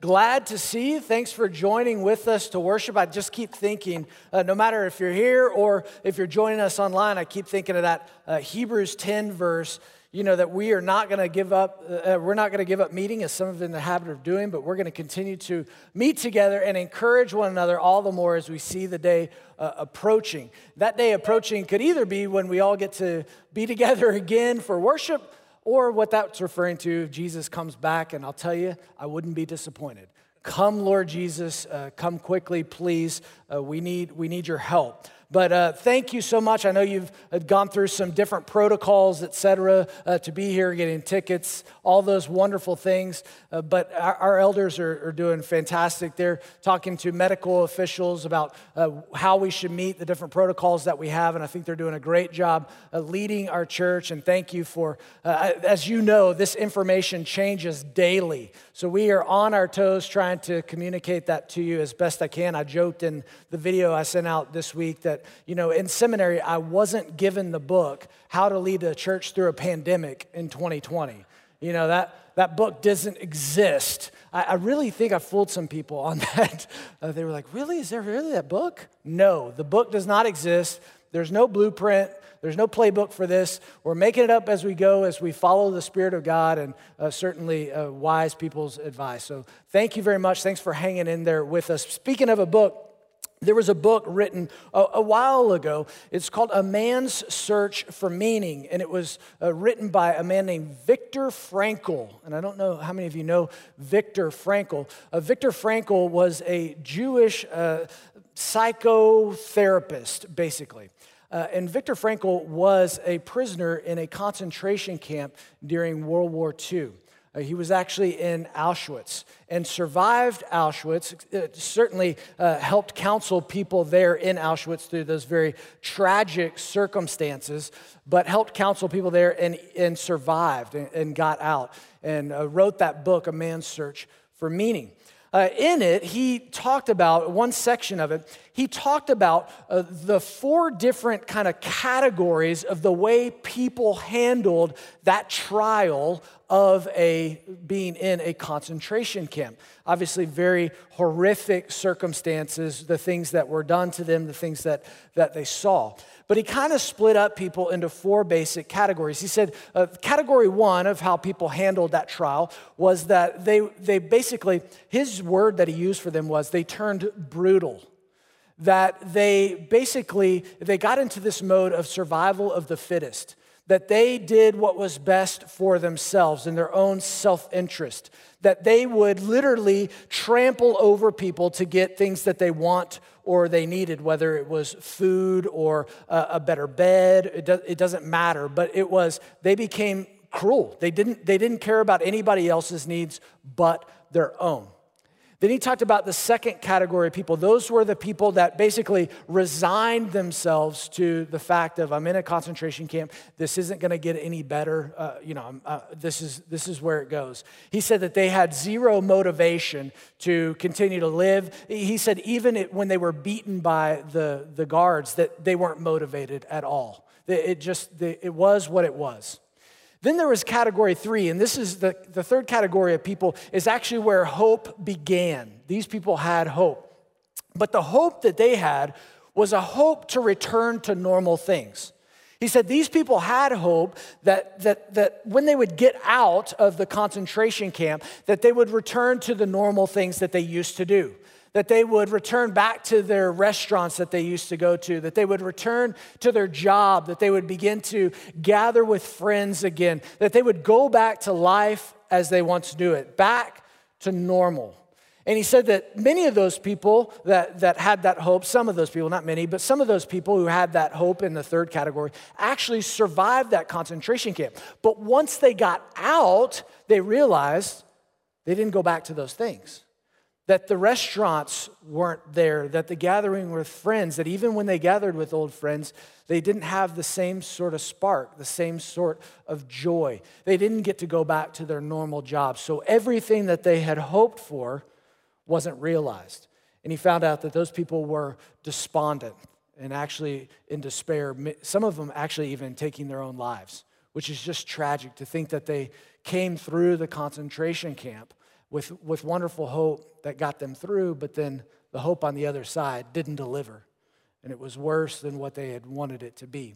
Glad to see you. Thanks for joining with us to worship. I just keep thinking, uh, no matter if you're here or if you're joining us online, I keep thinking of that uh, Hebrews 10 verse. You know that we are not going to give up. Uh, we're not going to give up meeting, as some of in the habit of doing, but we're going to continue to meet together and encourage one another all the more as we see the day uh, approaching. That day approaching could either be when we all get to be together again for worship or what that's referring to, Jesus comes back, and I'll tell you, I wouldn't be disappointed. Come, Lord Jesus, uh, come quickly, please. Uh, we, need, we need your help. But uh, thank you so much. I know you've uh, gone through some different protocols, et cetera, uh, to be here, getting tickets, all those wonderful things. Uh, but our, our elders are, are, doing fantastic. They're talking to medical officials about uh, how we should meet the different protocols that we have. And I think they're doing a great job uh, leading our church. And thank you for, as you know, this information changes daily. So we are on our toes trying to communicate that to you as best I can. I joked in the video I sent out this week that that, you know, in seminary, I wasn't given the book, How to Lead a Church Through a Pandemic in 2020. You know, that, that book doesn't exist. I, I really think I fooled some people on that. Uh, they were like, really? Is there really that book? No, the book does not exist. There's no blueprint. There's no playbook for this. We're making it up as we go, as we follow the Spirit of God and uh, certainly uh, wise people's advice. So thank you very much. Thanks for hanging in there with us. Speaking of a book, there was a book written a, a, while ago. It's called A Man's Search for Meaning, and it was uh, written by a man named Viktor Frankl. And I don't know how many of you know Viktor Frankl. Uh, Viktor Frankl was a Jewish uh, psychotherapist, basically. Uh, and Viktor Frankl was a prisoner in a concentration camp during World War II. Uh, he was actually in Auschwitz and survived Auschwitz. It certainly uh, helped counsel people there in Auschwitz through those very tragic circumstances, but helped counsel people there and, and survived and, and got out and uh, wrote that book, A Man's Search for Meaning. Uh, in it, he talked about one section of it, he talked about uh, the four different kind of categories of the way people handled that trial of a being in a concentration camp. Obviously, very horrific circumstances, the things that were done to them, the things that, that they saw. But he kind of split up people into four basic categories. He said uh, category one of how people handled that trial was that they, they basically, his word that he used for them was they turned brutal that they basically they got into this mode of survival of the fittest that they did what was best for themselves in their own self interest, that they would literally trample over people to get things that they want or they needed, whether it was food or a, better bed, it, do, it doesn't matter. But it was, they became cruel. They didn't, they didn't care about anybody else's needs but their own. Then he talked about the second category of people. Those were the people that basically resigned themselves to the fact of I'm in a concentration camp. This isn't going to get any better. Uh, you know, uh, this is this is where it goes. He said that they had zero motivation to continue to live. He said even it, when they were beaten by the the guards, that they weren't motivated at all. It just it was what it was. Then there was category three, and this is the, the third category of people, is actually where hope began. These people had hope. But the hope that they had was a hope to return to normal things. He said these people had hope that, that, that when they would get out of the concentration camp, that they would return to the normal things that they used to do that they would return back to their restaurants that they used to go to, that they would return to their job, that they would begin to gather with friends again, that they would go back to life as they once knew it, back to normal. And he said that many of those people that, that had that hope, some of those people, not many, but some of those people who had that hope in the third category actually survived that concentration camp. But once they got out, they realized they didn't go back to those things that the restaurants weren't there, that the gathering with friends, that even when they gathered with old friends, they didn't have the same sort of spark, the same sort of joy. They didn't get to go back to their normal jobs. So everything that they had hoped for wasn't realized. And he found out that those people were despondent and actually in despair, some of them actually even taking their own lives, which is just tragic to think that they came through the concentration camp with, with wonderful hope that got them through, but then the hope on the other side didn't deliver. And it was worse than what they had wanted it to be.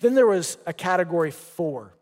Then there was a category four.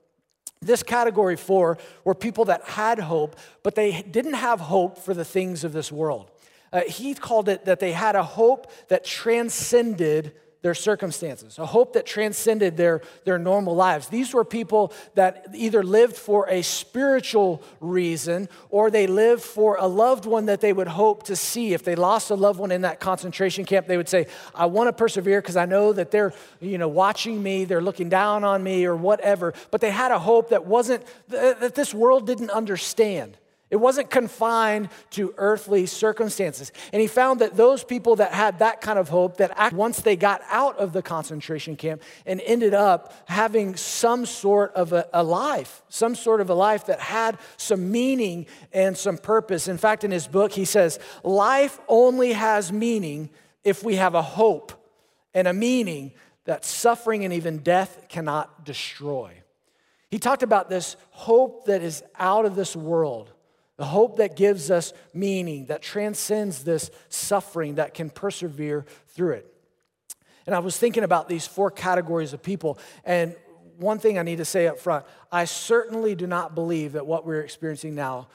This category four were people that had hope, but they didn't have hope for the things of this world. Uh, he called it that they had a hope that transcended their circumstances, a hope that transcended their, their normal lives. These were people that either lived for a spiritual reason or they lived for a loved one that they would hope to see. If they lost a loved one in that concentration camp, they would say, I want to persevere because I know that they're you know, watching me, they're looking down on me, or whatever. But they had a hope that wasn't, that this world didn't understand. It wasn't confined to earthly circumstances. And he found that those people that had that kind of hope, that once they got out of the concentration camp and ended up having some sort of a, a, life, some sort of a life that had some meaning and some purpose. In fact, in his book, he says, Life only has meaning if we have a hope and a meaning that suffering and even death cannot destroy. He talked about this hope that is out of this world the hope that gives us meaning, that transcends this suffering, that can persevere through it. And I was thinking about these four categories of people, and one thing I need to say up front I certainly do not believe that what we're experiencing now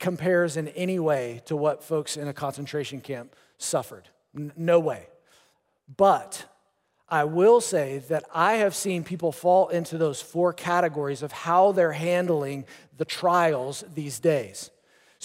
compares in any way to what folks in a concentration camp suffered. N- no way. But I will say that I have seen people fall into those four categories of how they're handling the trials these days.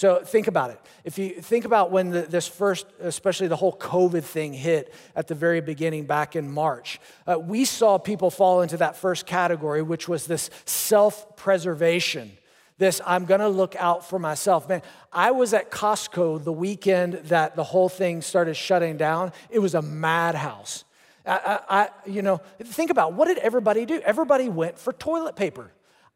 So think about it. If you think about when the, this first, especially the whole COVID thing hit at the very beginning back in March, uh, we saw people fall into that first category, which was this self preservation. This, I'm gonna look out for myself. Man, I was at Costco the weekend that the whole thing started shutting down. It was a madhouse. I, I, you know, think about what did everybody do? Everybody went for toilet paper.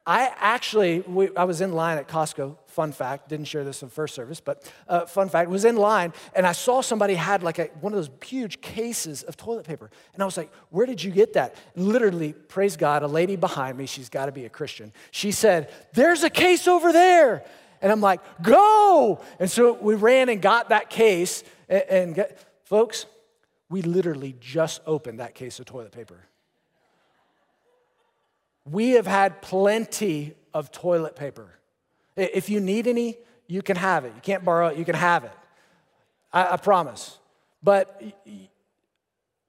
I actually, we, I was in line at Costco. Fun fact, didn't share this in first service, but uh, fun fact, was in line and I saw somebody had like a, one of those huge cases of toilet paper. And I was like, where did you get that? literally, praise God, a lady behind me, she's got to be a Christian. She said, there's a case over there. And I'm like, go. And so we ran and got that case. And, and get, folks, we literally just opened that case of toilet paper. We have had plenty of toilet paper. If you need any, you can have it. You can't borrow it, you can have it. I, I promise. But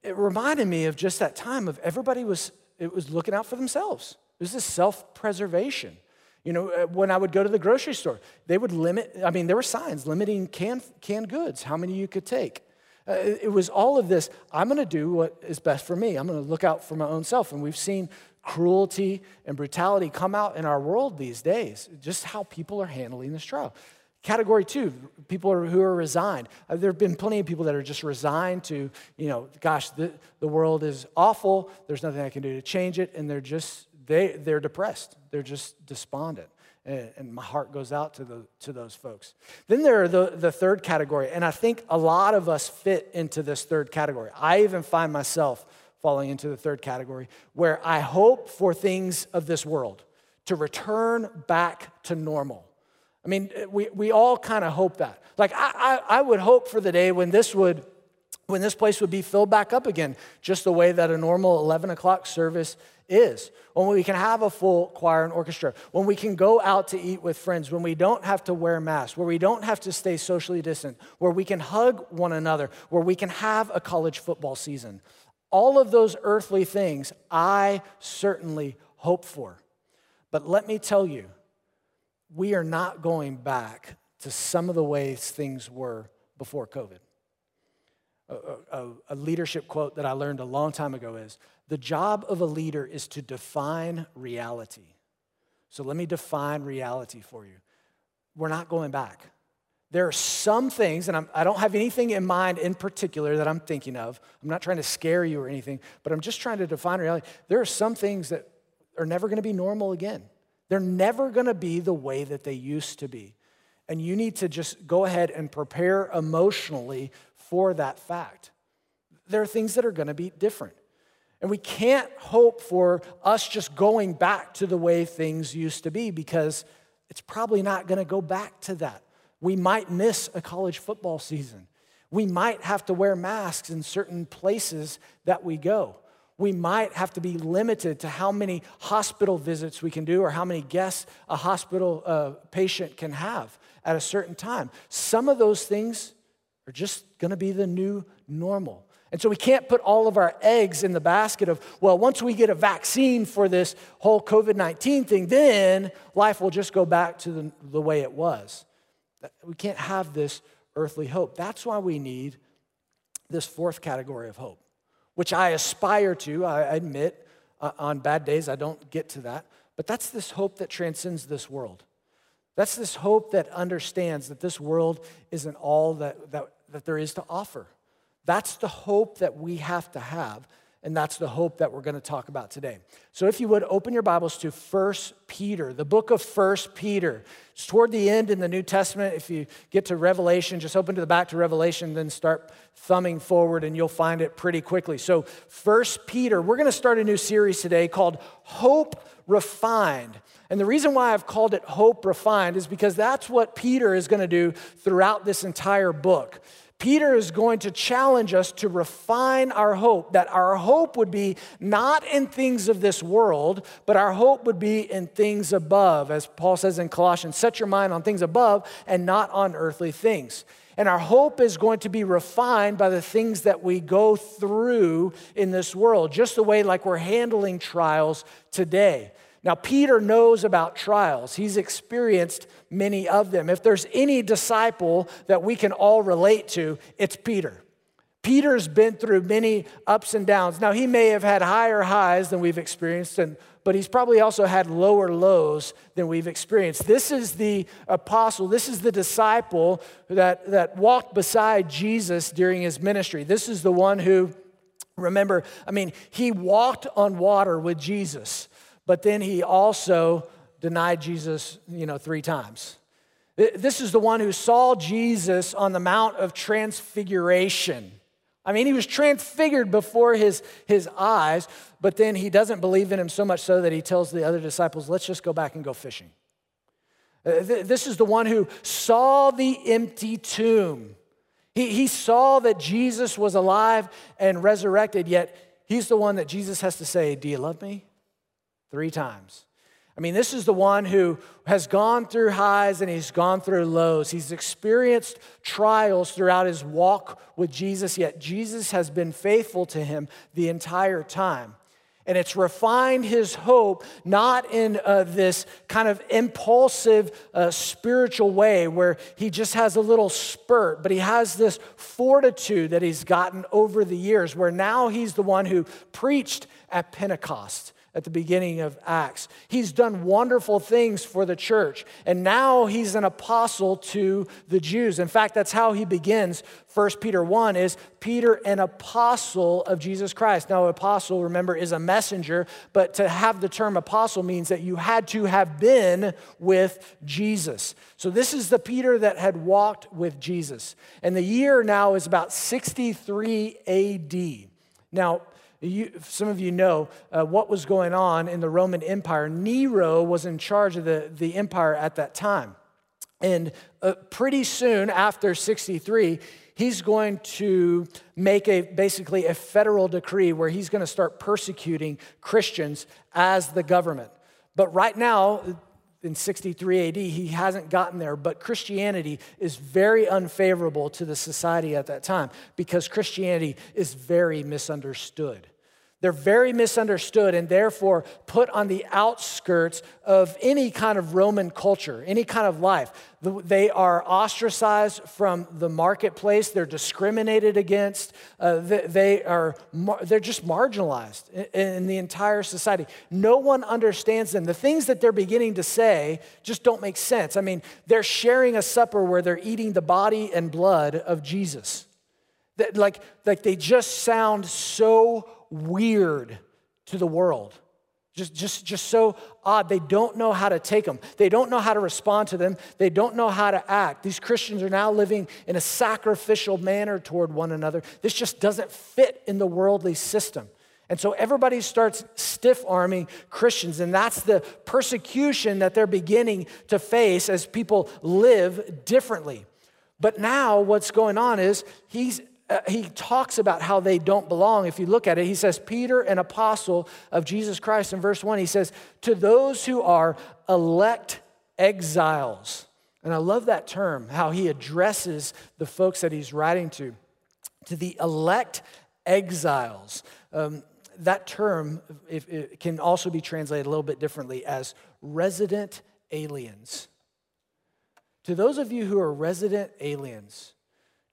it reminded me of just that time of everybody was it was looking out for themselves. It was this self-preservation. You know, uh, when I would go to the grocery store, they would limit, I mean, there were signs limiting canned, canned goods, how many you could take. Uh, it was all of this, I'm gonna do what is best for me. I'm gonna look out for my own self. And we've seen cruelty and brutality come out in our world these days, just how people are handling this trial. Category two, people who are resigned. Uh, there have been plenty of people that are just resigned to, you know, gosh, the, the world is awful. There's nothing I can do to change it. And they're just, they, they're depressed. They're just despondent. And, and my heart goes out to, the, to those folks. Then there are the, the third category. And I think a lot of us fit into this third category. I even find myself falling into the third category, where I hope for things of this world to return back to normal. I mean, we, we all kind of hope that. Like, I, I, I would hope for the day when this would when this place would be filled back up again, just the way that a normal 11 o'clock service is. When we can have a full choir and orchestra, when we can go out to eat with friends, when we don't have to wear masks, where we don't have to stay socially distant, where we can hug one another, where we can have a college football season. All of those earthly things I certainly hope for. But let me tell you, we are not going back to some of the ways things were before COVID. A, a, a, leadership quote that I learned a long time ago is The job of a leader is to define reality. So let me define reality for you. We're not going back. There are some things, and I'm, I do not have anything in mind in particular that I'm thinking of. I'm not trying to scare you or anything, but I'm just trying to define reality. There are some things that are never going to be normal again. They're never going to be the way that they used to be. And you need to just go ahead and prepare emotionally for that fact. There are things that are going to be different. And we can't hope for us just going back to the way things used to be because it's probably not going to go back to that We might miss a college football season. We might have to wear masks in certain places that we go. We might have to be limited to how many hospital visits we can do or how many guests a hospital uh, patient can have at a certain time. Some of those things are just going to be the new normal. And so we can't put all of our eggs in the basket of, well, once we get a vaccine for this whole COVID 19 thing, then life will just go back to the, the way it was. We can't have this earthly hope. That's why we need this fourth category of hope, which I aspire to. I admit uh, on bad days I don't get to that, but that's this hope that transcends this world. That's this hope that understands that this world isn't all that, that, that there is to offer. That's the hope that we have to have, and that's the hope that we're going to talk about today. So if you would open your Bibles to 1 Peter, the book of 1 Peter. It's toward the end in the New Testament. If you get to Revelation, just open to the back to Revelation, then start thumbing forward and you'll find it pretty quickly. So 1 Peter, we're going to start a new series today called Hope Refined. And the reason why I've called it Hope Refined is because that's what Peter is going to do throughout this entire book. Peter is going to challenge us to refine our hope, that our hope would be not in things of this world, but our hope would be in things above. As Paul says in Colossians, set your mind on things above and not on earthly things. And our hope is going to be refined by the things that we go through in this world, just the way like we're handling trials today. Now, Peter knows about trials. He's experienced many of them. If there's any disciple that we can all relate to, it's Peter. Peter's been through many ups and downs. Now, he may have had higher highs than we've experienced, and, but he's probably also had lower lows than we've experienced. This is the apostle, this is the disciple that, that walked beside Jesus during his ministry. This is the one who, remember, I mean, he walked on water with Jesus but then he also denied Jesus, you know, three times. This is the one who saw Jesus on the Mount of Transfiguration. I mean, he was transfigured before his, his eyes, but then he doesn't believe in him so much so that he tells the other disciples, let's just go back and go fishing. Uh, this is the one who saw the empty tomb. He, he saw that Jesus was alive and resurrected, yet he's the one that Jesus has to say, Do you love me? Three times. I mean, this is the one who has gone through highs and he's gone through lows. He's experienced trials throughout his walk with Jesus, yet Jesus has been faithful to him the entire time. And it's refined his hope not in uh, this kind of impulsive uh, spiritual way where he just has a little spurt, but he has this fortitude that he's gotten over the years where now he's the one who preached at Pentecost at the beginning of Acts. He's done wonderful things for the church, and now he's an apostle to the Jews. In fact, that's how he begins 1 Peter 1 is Peter, an apostle of Jesus Christ. Now, apostle, remember, is a messenger, but to have the term apostle means that you had to have been with Jesus. So, this is the Peter that had walked with Jesus. And the year now is about 63 AD. Now, you, some of you know uh, what was going on in the Roman Empire. Nero was in charge of the, the empire at that time. And uh, pretty soon after 63, he's going to make a basically a federal decree where he's going to start persecuting Christians as the government. But right now, in 63 AD, he hasn't gotten there, but Christianity is very unfavorable to the society at that time because Christianity is very misunderstood. They're very misunderstood and therefore put on the outskirts of any kind of Roman culture, any kind of life. They are ostracized from the marketplace. They're discriminated against. Uh, they are, they're just marginalized in the entire society. No one understands them. The things that they're beginning to say just don't make sense. I mean, they're sharing a supper where they're eating the body and blood of Jesus. That, Like, like they just sound so weird to the world. Just, just, just so odd. They don't know how to take them. They don't know how to respond to them. They don't know how to act. These Christians are now living in a sacrificial manner toward one another. This just doesn't fit in the worldly system. And so everybody starts stiff arming Christians, and that's the persecution that they're beginning to face as people live differently. But now, what's going on is he's uh, he talks about how they don't belong. If you look at it, he says, Peter, an apostle of Jesus Christ, in verse 1, he says, To those who are elect exiles. And I love that term, how he addresses the folks that he's writing to. To the elect exiles. Um, that term if, can also be translated a little bit differently as resident aliens. To those of you who are resident aliens,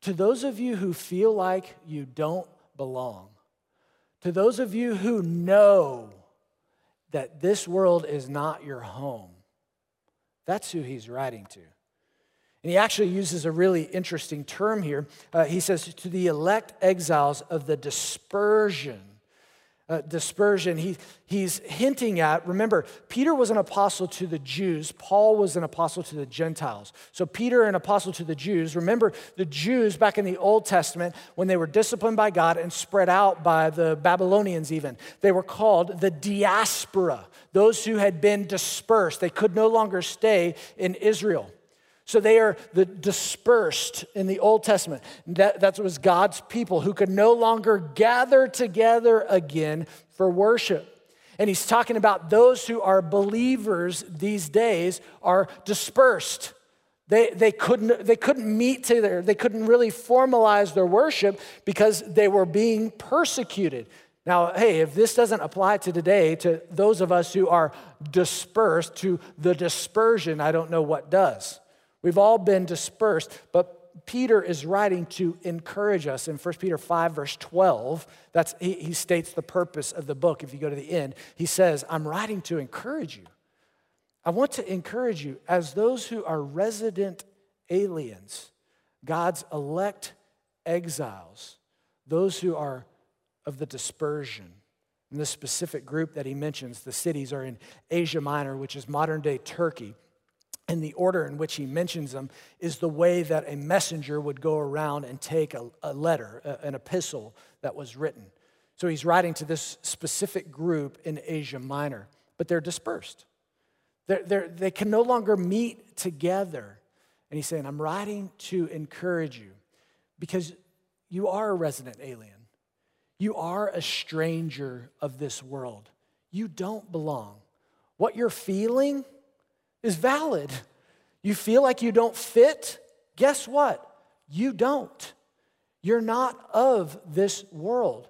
to those of you who feel like you don't belong, to those of you who know that this world is not your home, that's who he's writing to. And he actually uses a really interesting term here. Uh, he says, to the elect exiles of the dispersion uh, dispersion, he, he's hinting at remember, Peter was an apostle to the Jews, Paul was an apostle to the Gentiles. So, Peter, an apostle to the Jews. Remember, the Jews back in the Old Testament, when they were disciplined by God and spread out by the Babylonians, even, they were called the diaspora, those who had been dispersed. They could no longer stay in Israel. So they are the dispersed in the Old Testament. That, that was God's people who could no longer gather together again for worship. And he's talking about those who are believers these days are dispersed. They, they, couldn't, they couldn't meet together. They couldn't really formalize their worship because they were being persecuted. Now, hey, if this doesn't apply to today, to those of us who are dispersed, to the dispersion, I don't know what does. We've all been dispersed, but Peter is writing to encourage us in 1 Peter 5, verse 12. That's, he, he states the purpose of the book. If you go to the end, he says, I'm writing to encourage you. I want to encourage you as those who are resident aliens, God's elect exiles, those who are of the dispersion. In this specific group that he mentions, the cities are in Asia Minor, which is modern day Turkey. And the order in which he mentions them is the way that a messenger would go around and take a, a letter, a, an epistle that was written. So he's writing to this specific group in Asia Minor, but they're dispersed. They're, they're, they can no longer meet together. And he's saying, I'm writing to encourage you because you are a resident alien. You are a stranger of this world. You don't belong. What you're feeling, is valid. You feel like you don't fit? Guess what? You don't. You're not of this world.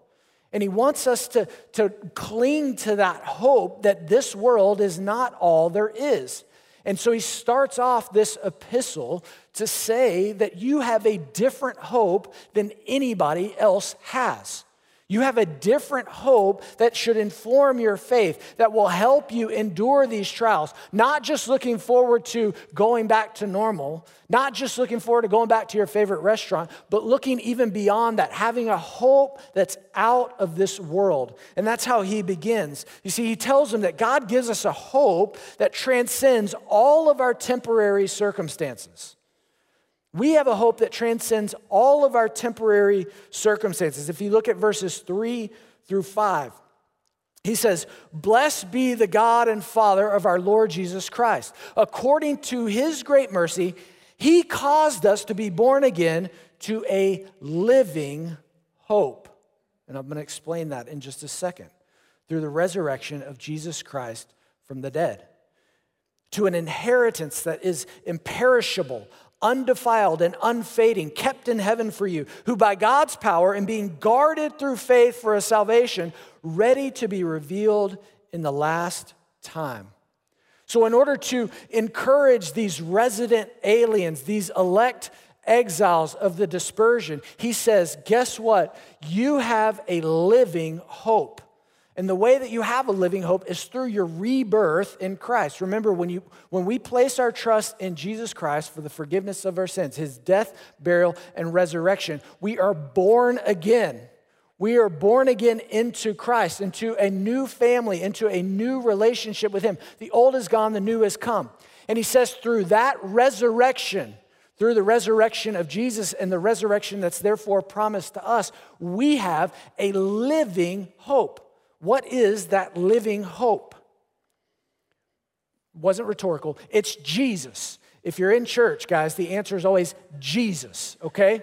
And he wants us to, to cling to that hope that this world is not all there is. And so he starts off this epistle to say that you have a different hope than anybody else has. You have a different hope that should inform your faith, that will help you endure these trials. Not just looking forward to going back to normal, not just looking forward to going back to your favorite restaurant, but looking even beyond that, having a hope that's out of this world. And that's how he begins. You see, he tells them that God gives us a hope that transcends all of our temporary circumstances. We have a hope that transcends all of our temporary circumstances. If you look at verses three through five, he says, Blessed be the God and Father of our Lord Jesus Christ. According to his great mercy, he caused us to be born again to a living hope. And I'm going to explain that in just a second. Through the resurrection of Jesus Christ from the dead, to an inheritance that is imperishable, undefiled and unfading, kept in heaven for you, who by God's power and being guarded through faith for a salvation, ready to be revealed in the last time. So, in order to encourage these resident aliens, these elect exiles of the dispersion, he says, Guess what? You have a living hope. And the way that you have a living hope is through your rebirth in Christ. Remember, when, you, when we place our trust in Jesus Christ for the forgiveness of our sins, his death, burial, and resurrection, we are born again. We are born again into Christ, into a new family, into a new relationship with him. The old is gone, the new has come. And he says, through that resurrection, through the resurrection of Jesus and the resurrection that's therefore promised to us, we have a living hope. What is that living hope? Wasn't rhetorical. It's Jesus. If you're in church, guys, the answer is always Jesus, okay?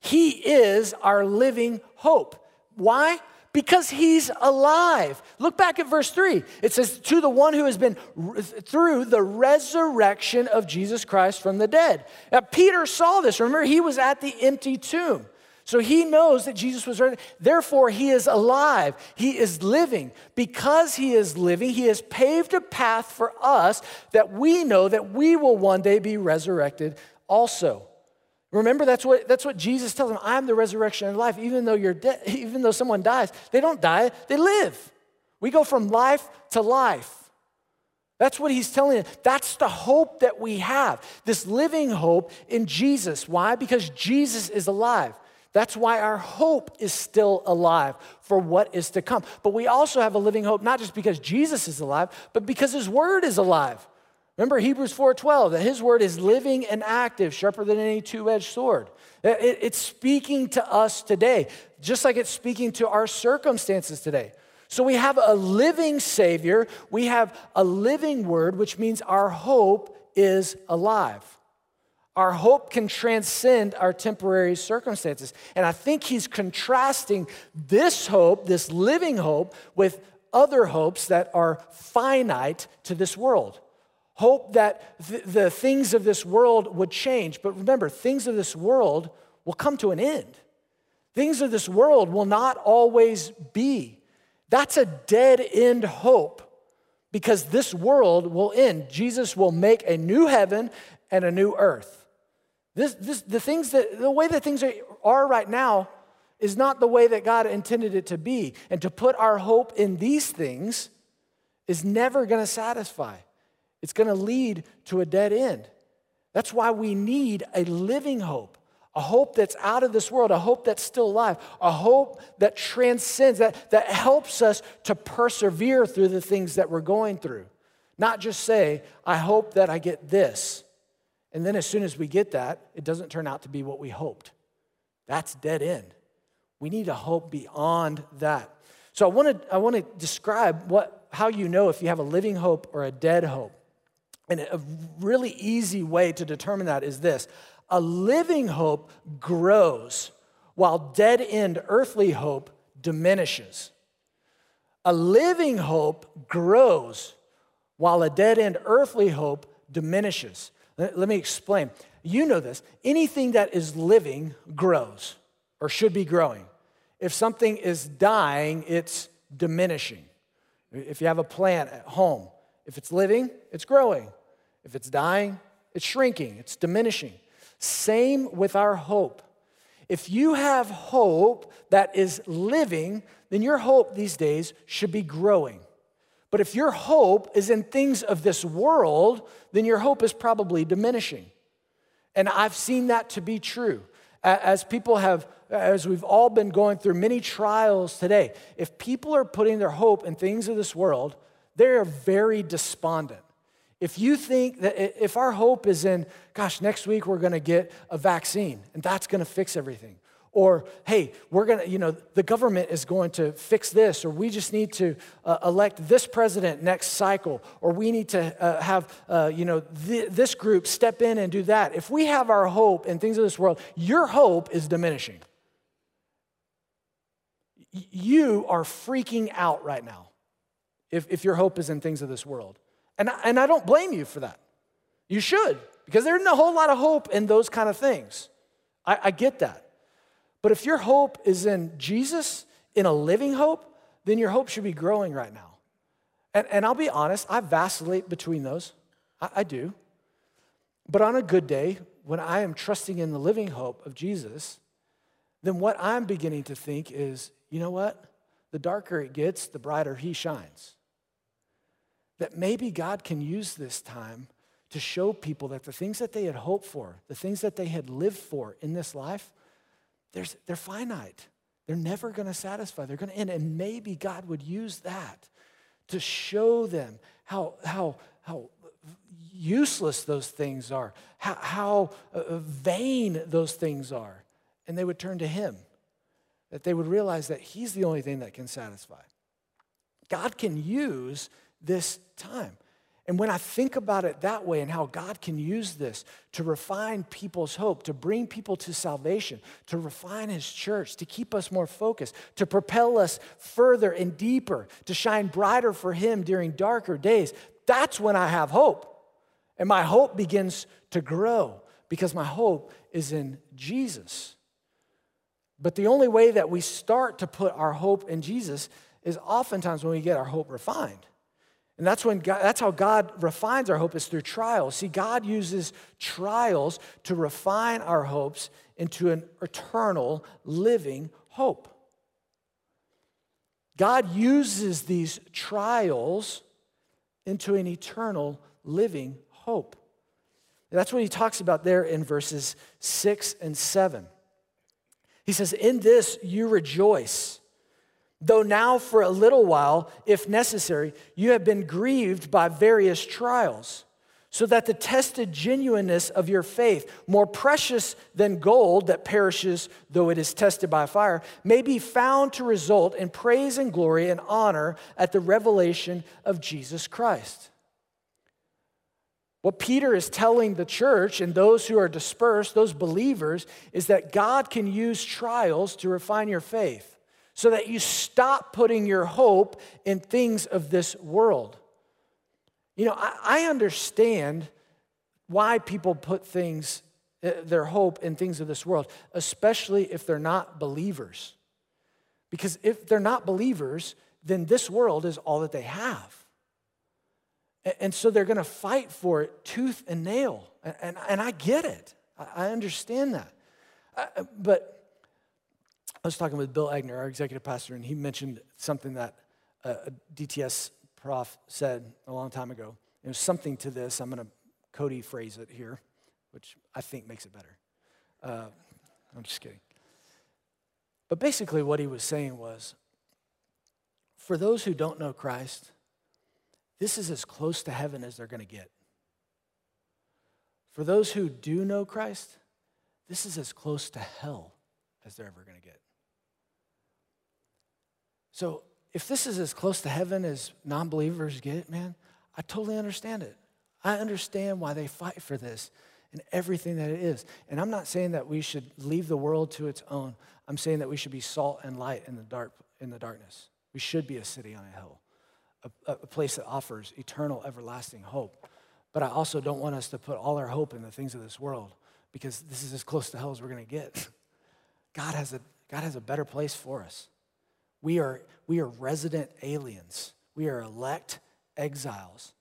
He is our living hope. Why? Because he's alive. Look back at verse 3. It says, To the one who has been through the resurrection of Jesus Christ from the dead. Now, Peter saw this. Remember, he was at the empty tomb. So he knows that Jesus was ready. Therefore, he is alive. He is living. Because he is living, he has paved a path for us that we know that we will one day be resurrected also. Remember, that's what, that's what Jesus tells them. I'm the resurrection and life. Even though you're dead, even though someone dies, they don't die, they live. We go from life to life. That's what he's telling us. That's the hope that we have. This living hope in Jesus. Why? Because Jesus is alive. That's why our hope is still alive for what is to come. But we also have a living hope, not just because Jesus is alive, but because his word is alive. Remember Hebrews 4:12 that his word is living and active, sharper than any two-edged sword. it's speaking to us today, just like it's speaking to our circumstances today. So we have a living Savior, we have a living word, which means our hope is alive. Our hope can transcend our temporary circumstances. And I think he's contrasting this hope, this living hope, with other hopes that are finite to this world. Hope that th- the things of this world would change. But remember, things of this world will come to an end. Things of this world will not always be. That's a dead end hope because this world will end. Jesus will make a new heaven and a new earth. This, this, the things that, the way that things are, are right now is not the way that God intended it to be. And to put our hope in these things is never going to satisfy. It's going to lead to a dead end. That's why we need a living hope, a hope that's out of this world, a hope that's still alive, a hope that transcends, that, that helps us to persevere through the things that we're going through. Not just say, I hope that I get this. And then as soon as we get that, it doesn't turn out to be what we hoped. That's dead end. We need a hope beyond that. So I want to I want to describe what how you know if you have a living hope or a dead hope. And a really easy way to determine that is this. A living hope grows while dead end earthly hope diminishes. A living hope grows while a dead end earthly hope diminishes. Let me explain. You know this. Anything that is living grows or should be growing. If something is dying, it's diminishing. If you have a plant at home, if it's living, it's growing. If it's dying, it's shrinking, it's diminishing. Same with our hope. If you have hope that is living, then your hope these days should be growing. But if your hope is in things of this world, then your hope is probably diminishing. And I've seen that to be true. As people have, as we've all been going through many trials today, if people are putting their hope in things of this world, they're very despondent. If you think that if our hope is in, gosh, next week we're gonna get a vaccine and that's gonna fix everything, or, hey, we're gonna, you know, the government is going to fix this, or we just need to uh, elect this president next cycle, or we need to uh, have, uh, you know, th- this group step in and do that. If we have our hope in things of this world, your hope is diminishing. You are freaking out right now if, if your hope is in things of this world. And I, and I don't blame you for that. You should, because there isn't a whole lot of hope in those kind of things. I, I get that. But if your hope is in Jesus, in a living hope, then your hope should be growing right now. And, and I'll be honest, I vacillate between those. I, I do. But on a good day, when I am trusting in the living hope of Jesus, then what I'm beginning to think is you know what? The darker it gets, the brighter he shines. That maybe God can use this time to show people that the things that they had hoped for, the things that they had lived for in this life, there's, they're finite. They're never going to satisfy. They're going to end. And maybe God would use that to show them how, how, how useless those things are, how, how uh, vain those things are. And they would turn to Him. that they would realize that He's the only thing that can satisfy. God can use this time. And when I think about it that way and how God can use this to refine people's hope, to bring people to salvation, to refine His church, to keep us more focused, to propel us further and deeper, to shine brighter for Him during darker days, that's when I have hope. And my hope begins to grow because my hope is in Jesus. But the only way that we start to put our hope in Jesus is oftentimes when we get our hope refined. And that's when God, that's how God refines our hope is through trials. See, God uses trials to refine our hopes into an eternal living hope. God uses these trials into an eternal living hope. that's what he talks about there in verses 6 and 7. He says, In this you rejoice Though now, for a little while, if necessary, you have been grieved by various trials, so that the tested genuineness of your faith, more precious than gold that perishes though it is tested by fire, may be found to result in praise and glory and honor at the revelation of Jesus Christ. What Peter is telling the church and those who are dispersed, those believers, is that God can use trials to refine your faith so that you stop putting your hope in things of this world. You know, I, I understand why people put things, uh, their hope in things of this world, especially if they're not believers. Because if they're not believers, then this world is all that they have. And so they're going to fight for it tooth and nail. And, and, I get it, I understand that. Uh, but I was talking with Bill Egner, our executive pastor, and he mentioned something that a DTS prof said a long time ago. It was something to this. I'm going to Cody phrase it here, which I think makes it better. Uh, I'm just kidding. But basically, what he was saying was for those who don't know Christ, this is as close to heaven as they're going to get. For those who do know Christ, this is as close to hell as they're ever going to get. So if this is as close to heaven as non believers get, man, I totally understand it. I understand why they fight for this and everything that it is. And I'm not saying that we should leave the world to its own. I'm saying that we should be salt and light in the dark in the darkness. We should be a city on a hill, a, a place that offers eternal, everlasting hope. But I also don't want us to put all our hope in the things of this world because this is as close to hell as we're going to get. God has a God has a better place for us. We are, we are resident aliens, we are elect exiles.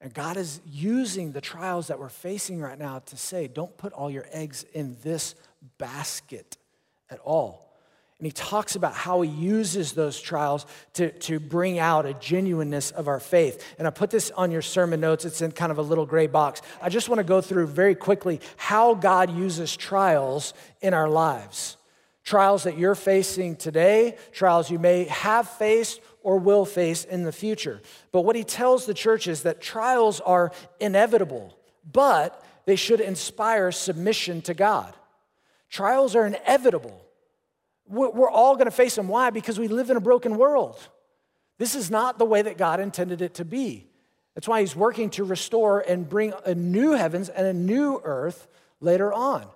And God is using the trials that we're facing right now to say, don't put all your eggs in this basket at all. And he talks about how he uses those trials to, to bring out a genuineness of our faith. And I put this on your sermon notes, it's in kind of a little gray box. I just want to go through very quickly how God uses trials in our lives trials that you're facing today, trials you may have faced or will face in the future. But what he tells the church is that trials are inevitable, but they should inspire submission to God. Trials are inevitable. We're all going to face them. Why? Because we live in a broken world. This is not the way that God intended it to be. That's why he's working to restore and bring a new heavens and a new earth later on.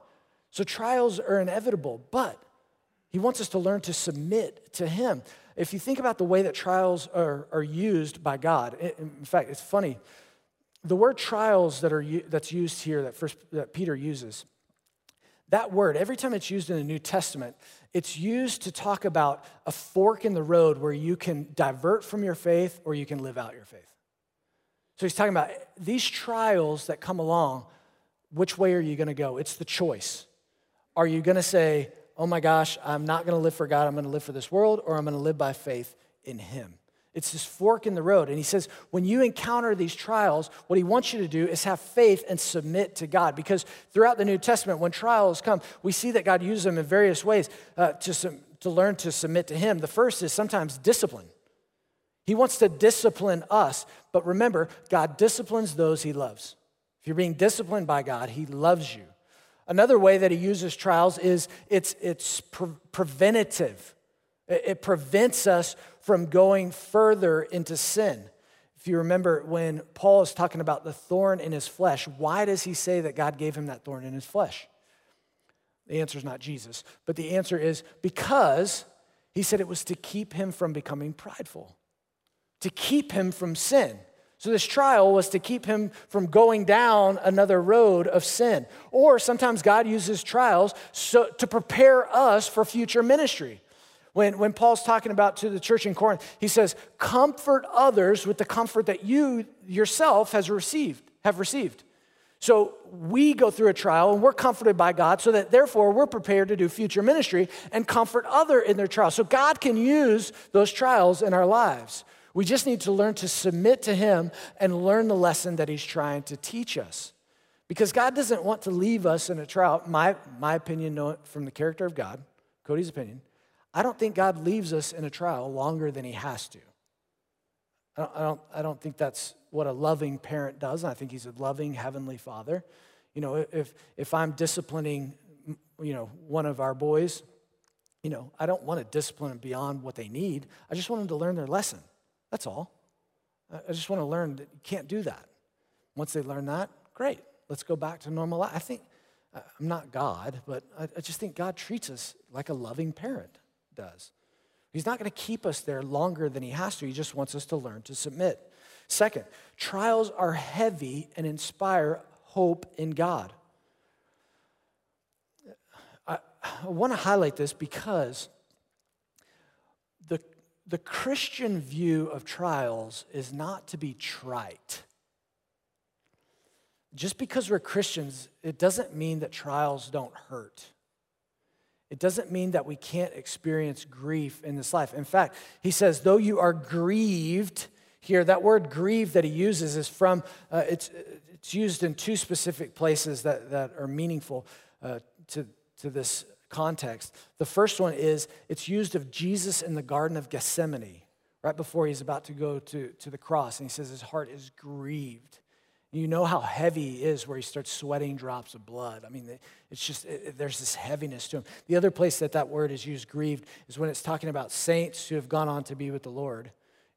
So trials are inevitable, but he wants us to learn to submit to Him. If you think about the way that trials are, are used by God, in fact, it's funny. The word trials that are, that's used here, that, first, that Peter uses, that word, every time it's used in the New Testament, it's used to talk about a fork in the road where you can divert from your faith or you can live out your faith. So he's talking about these trials that come along, which way are you going to go? It's the choice. Are you going to say, oh my gosh, I'm not going to live for God, I'm going to live for this world, or I'm going to live by faith in Him. It's this fork in the road. And he says, when you encounter these trials, what he wants you to do is have faith and submit to God. Because throughout the New Testament, when trials come, we see that God uses them in various ways uh, to, to learn to submit to him. The first is sometimes discipline. He wants to discipline us. But remember, God disciplines those he loves. If you're being disciplined by God, he loves you. Another way that he uses trials is it's, it's pre- preventative. It prevents us from going further into sin. If you remember when Paul is talking about the thorn in his flesh, why does he say that God gave him that thorn in his flesh? The answer is not Jesus, but the answer is because he said it was to keep him from becoming prideful, to keep him from sin. So, this trial was to keep him from going down another road of sin. Or sometimes God uses trials so, to prepare us for future ministry. When, when Paul's talking about to the church in Corinth, he says, comfort others with the comfort that you yourself has received, have received. So we go through a trial and we're comforted by God so that therefore we're prepared to do future ministry and comfort other in their trials. So God can use those trials in our lives. We just need to learn to submit to him and learn the lesson that he's trying to teach us. Because God doesn't want to leave us in a trial. My, my opinion, from the character of God, Cody's opinion, I don't think God leaves us in a trial longer than he has to. I don't, I don't, I don't think that's what a loving parent does. I think he's a loving heavenly father. You know, if, if I'm disciplining, you know, one of our boys, you know, I don't want to discipline them beyond what they need. I just want them to learn their lesson. That's all. I just want to learn that you can't do that. Once they learn that, great. Let's go back to normal life. I think, I'm not God, but I just think God treats us like a loving parent does. He's not going to keep us there longer than he has to. He just wants us to learn to submit. Second, trials are heavy and inspire hope in God. I, I want to highlight this because the, Christian view of trials is not to be trite. Just because we're Christians, it doesn't mean that trials don't hurt. It doesn't mean that we can't experience grief in this life. In fact, he says, though you are grieved, here, that word grieved that he uses is from, uh, it's, it's used in two specific places that, that are meaningful uh, to, to this context. The first one is it's used of Jesus in the Garden of Gethsemane, right before he's about to go to, to the cross. And he says his heart is grieved. You know how heavy he is where he starts sweating drops of blood. I mean, it's just, it, there's this heaviness to him. The other place that that word is used, grieved, is when it's talking about saints who have gone on to be with the Lord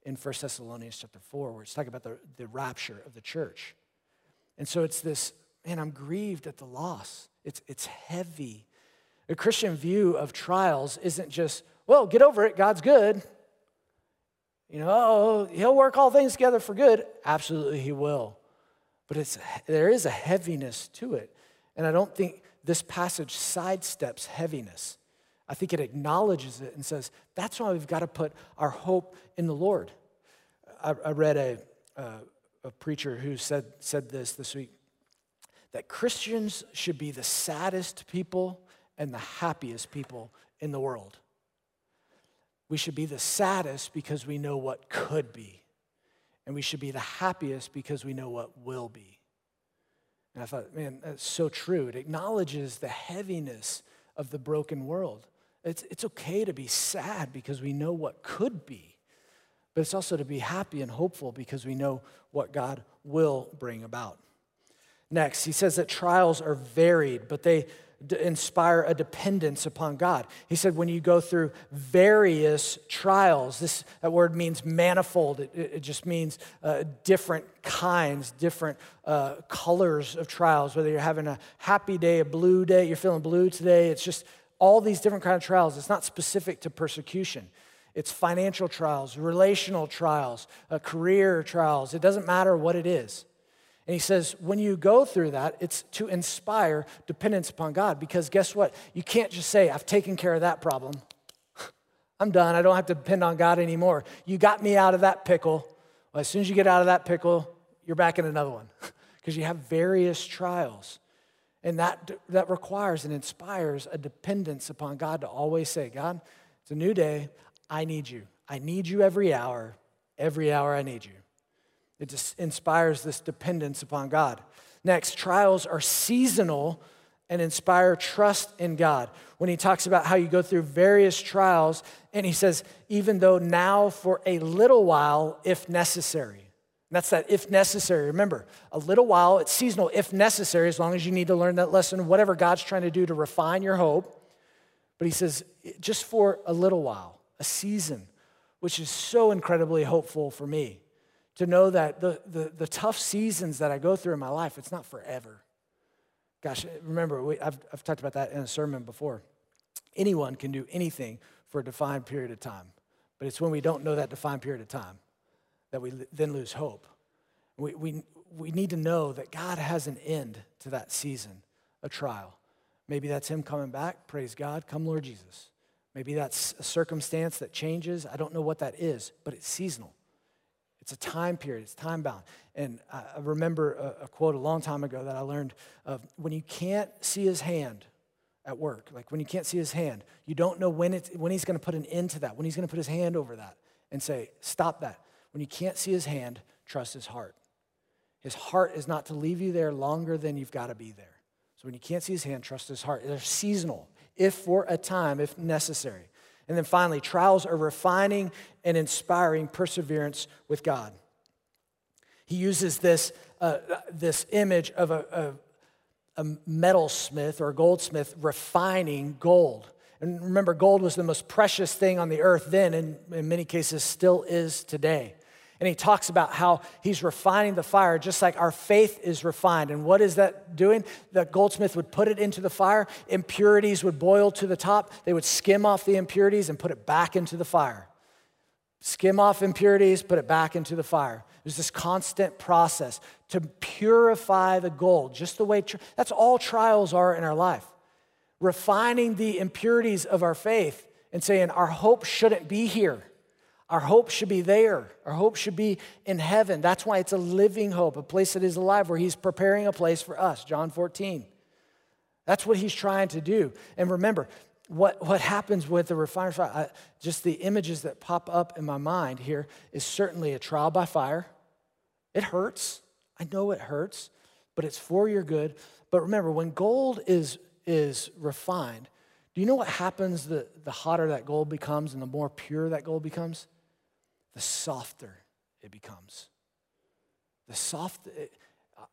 in 1 Thessalonians chapter 4, where it's talking about the, the rapture of the church. And so it's this, man, I'm grieved at the loss. It's, it's heavy. A Christian view of trials isn't just, well, get over it, God's good. You know, oh, he'll work all things together for good. Absolutely, he will but it's, there is a heaviness to it. And I don't think this passage sidesteps heaviness. I think it acknowledges it and says, that's why we've got to put our hope in the Lord. I, I read a, uh, a preacher who said, said this this week that Christians should be the saddest people and the happiest people in the world. We should be the saddest because we know what could be and we should be the happiest because we know what will be. And I thought, man, that's so true. It acknowledges the heaviness of the broken world. It's, it's okay to be sad because we know what could be, but it's also to be happy and hopeful because we know what God will bring about. Next, he says that trials are varied, but they inspire a dependence upon God. He said, when you go through various trials, this that word means manifold. It, it just means uh, different kinds, different uh, colors of trials. Whether you're having a happy day, a blue day, you're feeling blue today. It's just all these different kind of trials. It's not specific to persecution. It's financial trials, relational trials, uh, career trials. It doesn't matter what it is. And he says, when you go through that, it's to inspire dependence upon God. Because guess what? You can't just say, I've taken care of that problem. I'm done. I don't have to depend on God anymore. You got me out of that pickle. Well, as soon as you get out of that pickle, you're back in another one. Because you have various trials. And that, that requires and inspires a dependence upon God to always say, God, it's a new day. I need you. I need you every hour. Every hour I need you. It just inspires this dependence upon God. Next, trials are seasonal and inspire trust in God. When he talks about how you go through various trials, and he says, even though now for a little while, if necessary. And that's that if necessary. Remember, a little while, it's seasonal, if necessary, as long as you need to learn that lesson, whatever God's trying to do to refine your hope. But he says, just for a little while. a season, which is so incredibly hopeful for me to know that the, the, the tough seasons that I go through in my life, it's not forever. Gosh, remember, we, I've, I've talked about that in a sermon before. Anyone can do anything for a defined period of time, but it's when we don't know that defined period of time that we then lose hope. We, we, we need to know that God has an end to that season, a trial. Maybe that's Him coming back. Praise God. Come, Lord Jesus. Maybe that's a circumstance that changes. I don't know what that is, but it's seasonal. It's a time period, it's time bound. And I remember a, a quote a long time ago that I learned of when you can't see his hand at work, like when you can't see his hand, you don't know when, it's, when he's going to put an end to that, when he's going to put his hand over that and say, stop that. When you can't see his hand, trust his heart. His heart is not to leave you there longer than you've got to be there. So when you can't see his hand, trust his heart. They're seasonal, if for a time, if necessary. And then finally, trials are refining and inspiring perseverance with God. He uses this, uh, this image of a, a, a metalsmith or a goldsmith refining gold. And remember, gold was the most precious thing on the earth then, and in many cases still is today. And he talks about how he's refining the fire just like our faith is refined. And what is that doing? The goldsmith would put it into the fire, impurities would boil to the top, they would skim off the impurities and put it back into the fire. Skim off impurities, put it back into the fire. There's this constant process to purify the gold, just the way that's all trials are in our life. Refining the impurities of our faith and saying our hope shouldn't be here. Our hope should be there. Our hope should be in heaven. That's why it's a living hope, a place that is alive, where He's preparing a place for us. John 14. That's what He's trying to do. And remember, what, what happens with the refiner's fire, I, just the images that pop up in my mind here is certainly a trial by fire. It hurts. I know it hurts, but it's for your good. But remember, when gold is, is refined, do you know what happens the, the hotter that gold becomes and the more pure that gold becomes? The softer it becomes. The soft,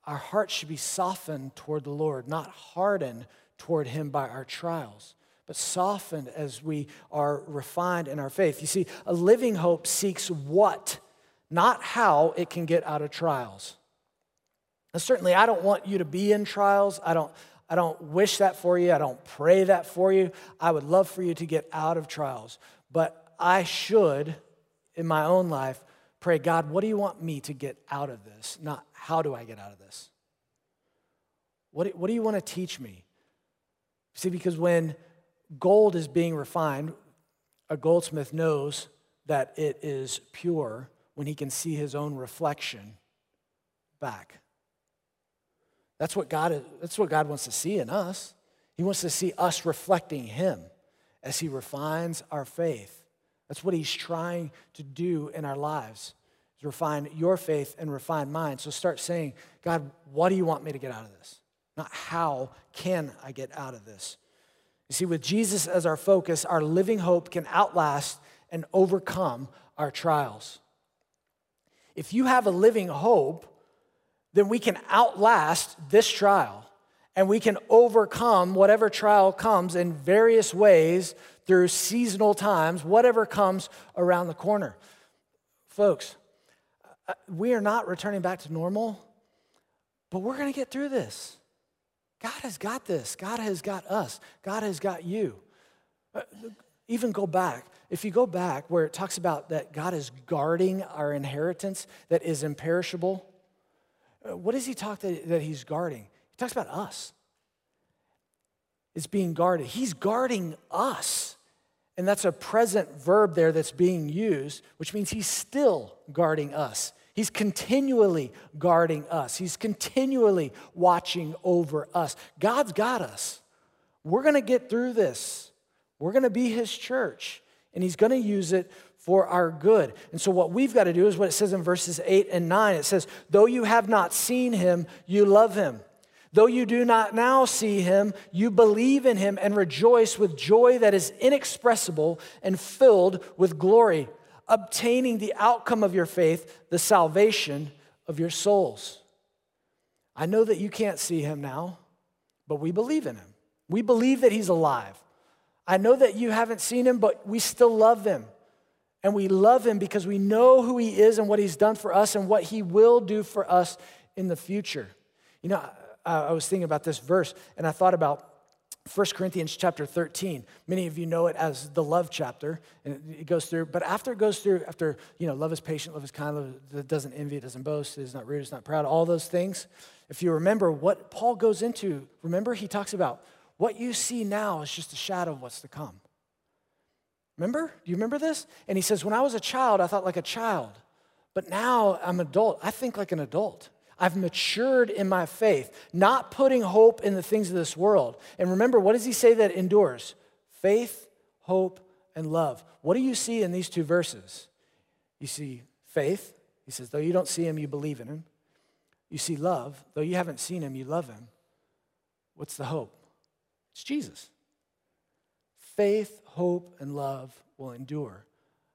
our hearts should be softened toward the Lord, not hardened toward Him by our trials, but softened as we are refined in our faith. You see, a living hope seeks what, not how it can get out of trials. Now, certainly, I don't want you to be in trials. I don't, I don't wish that for you. I don't pray that for you. I would love for you to get out of trials. But I should in my own life pray, God, what do you want me to get out of this? Not how do I get out of this? What what do you want to teach me? See, because when gold is being refined, a goldsmith knows that it is pure when he can see his own reflection back. That's what God, is, that's what God wants to see in us. He wants to see us reflecting him as he refines our faith. That's what he's trying to do in our lives. Is refine your faith and refine mine. So start saying, God, what do you want me to get out of this? Not how can I get out of this? You see, with Jesus as our focus, our living hope can outlast and overcome our trials. If you have a living hope, then we can outlast this trial and we can overcome whatever trial comes in various ways through seasonal times, whatever comes around the corner. Folks, uh, we are not returning back to normal, but we're going to get through this. God has got this. God has got us. God has got you. Uh, even go back. If you go back where it talks about that God is guarding our inheritance that is imperishable, uh, what does he talk that, that he's guarding? He talks about us is being guarded. He's guarding us. And that's a present verb there that's being used, which means he's still guarding us. He's continually guarding us. He's continually watching over us. God's got us. We're going to get through this. We're going to be his church, and he's going to use it for our good. And so, what we've got to do is what it says in verses 8 and 9. It says, Though you have not seen him, you love him. Though you do not now see him, you believe in him and rejoice with joy that is inexpressible and filled with glory, obtaining the outcome of your faith, the salvation of your souls. I know that you can't see him now, but we believe in him. We believe that he's alive. I know that you haven't seen him, but we still love him. And we love him because we know who he is and what he's done for us and what he will do for us in the future. You know, I, I was thinking about this verse and I thought about 1 Corinthians chapter 13. Many of you know it as the love chapter, and it goes through, but after it goes through, after, you know, love is patient, love is kind, love doesn't envy, it doesn't boast, it is not rude, it's not proud, all those things. If you remember what Paul goes into, remember he talks about what you see now is just a shadow of what's to come. Remember? Do you remember this? And he says, When I was a child, I thought like a child, but now I'm an adult. I think like an adult. I've matured in my faith, not putting hope in the things of this world. And remember, what does he say that endures? Faith, hope, and love. What do you see in these two verses? You see faith. He says, though you don't see him, you believe in him. You see love. Though you haven't seen him, you love him. What's the hope? It's Jesus. Faith, hope, and love will endure.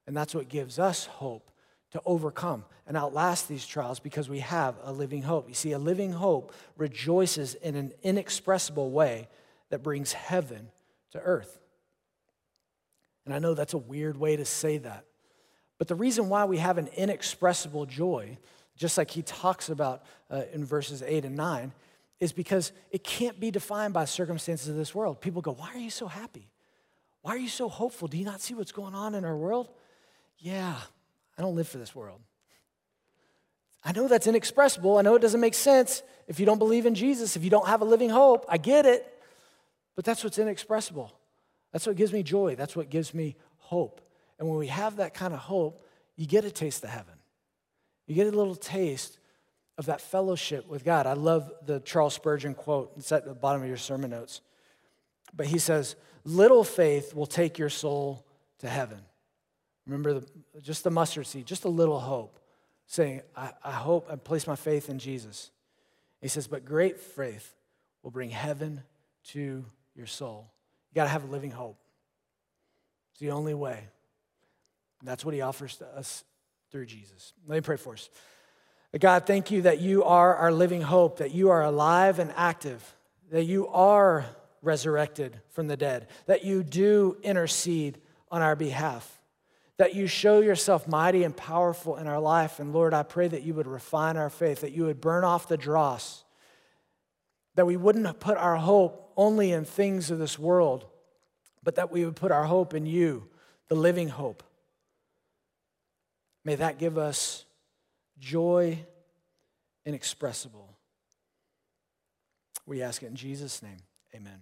And that's what gives us hope to overcome and outlast these trials because we have a living hope. You see, a living hope rejoices in an inexpressible way that brings heaven to earth. And I know that's a weird way to say that. But the reason why we have an inexpressible joy, just like he talks about uh, in verses 8 and 9, is because it can't be defined by circumstances of this world. People go, Why are you so happy? Why are you so hopeful? Do you not see what's going on in our world? Yeah, I don't live for this world. I know that's inexpressible. I know it doesn't make sense if you don't believe in Jesus, if you don't have a living hope. I get it. But that's what's inexpressible. That's what gives me joy. That's what gives me hope. And when we have that kind of hope, you get a taste of heaven. You get a little taste of that fellowship with God. I love the Charles Spurgeon quote. It's at the bottom of your sermon notes. But he says, Little faith will take your soul to heaven. Remember, the, just the mustard seed, just a little hope, saying, I, I hope I place my faith in Jesus. He says, but great faith will bring heaven to your soul. You got to have a living hope. It's the only way. And that's what he offers to us through Jesus. Let me pray for us. God, thank you that you are our living hope, that you are alive and active, that you are resurrected from the dead, that you do intercede on our behalf that you show yourself mighty and powerful in our life. And Lord, I pray that you would refine our faith, that you would burn off the dross, that we wouldn't put our hope only in things of this world, but that we would put our hope in you, the living hope. May that give us joy inexpressible. We ask it in Jesus' name. Amen.